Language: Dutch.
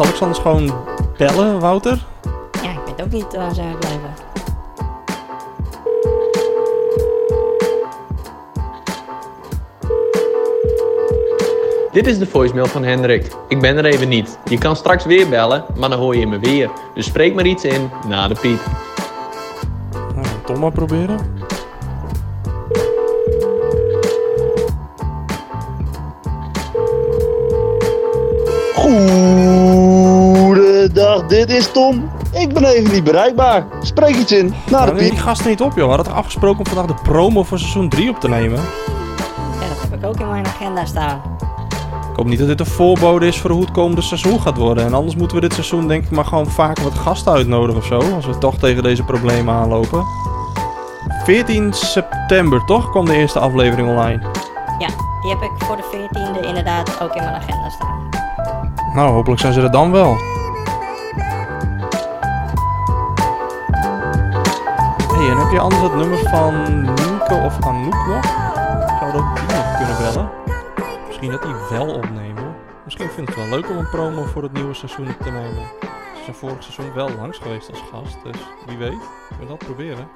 Zal ik ze anders gewoon bellen, Wouter? Ja, ik weet ook niet waar ze blijven. Dit is de voicemail van Hendrik. Ik ben er even niet. Je kan straks weer bellen, maar dan hoor je me weer. Dus spreek maar iets in na de piep. Nou, Tom maar proberen. Dit is Tom. Ik ben even niet bereikbaar. Spreek iets in. Na de Nou, die gasten niet op, joh. We hadden afgesproken om vandaag de promo voor seizoen 3 op te nemen? Ja, dat heb ik ook in mijn agenda staan. Ik hoop niet dat dit een voorbode is voor hoe het komende seizoen gaat worden. En anders moeten we dit seizoen denk ik maar gewoon vaker wat gasten uitnodigen of zo. Als we toch tegen deze problemen aanlopen. 14 september, toch? Kwam de eerste aflevering online. Ja, die heb ik voor de 14e inderdaad ook in mijn agenda staan. Nou, hopelijk zijn ze er dan wel. En heb je anders het nummer van Nienke of Anouk nog? Zouden ook die nog kunnen bellen? Misschien dat die wel opnemen. Misschien vindt het wel leuk om een promo voor het nieuwe seizoen te nemen. Ze zijn vorig seizoen wel langs geweest als gast, dus wie weet. We dat proberen?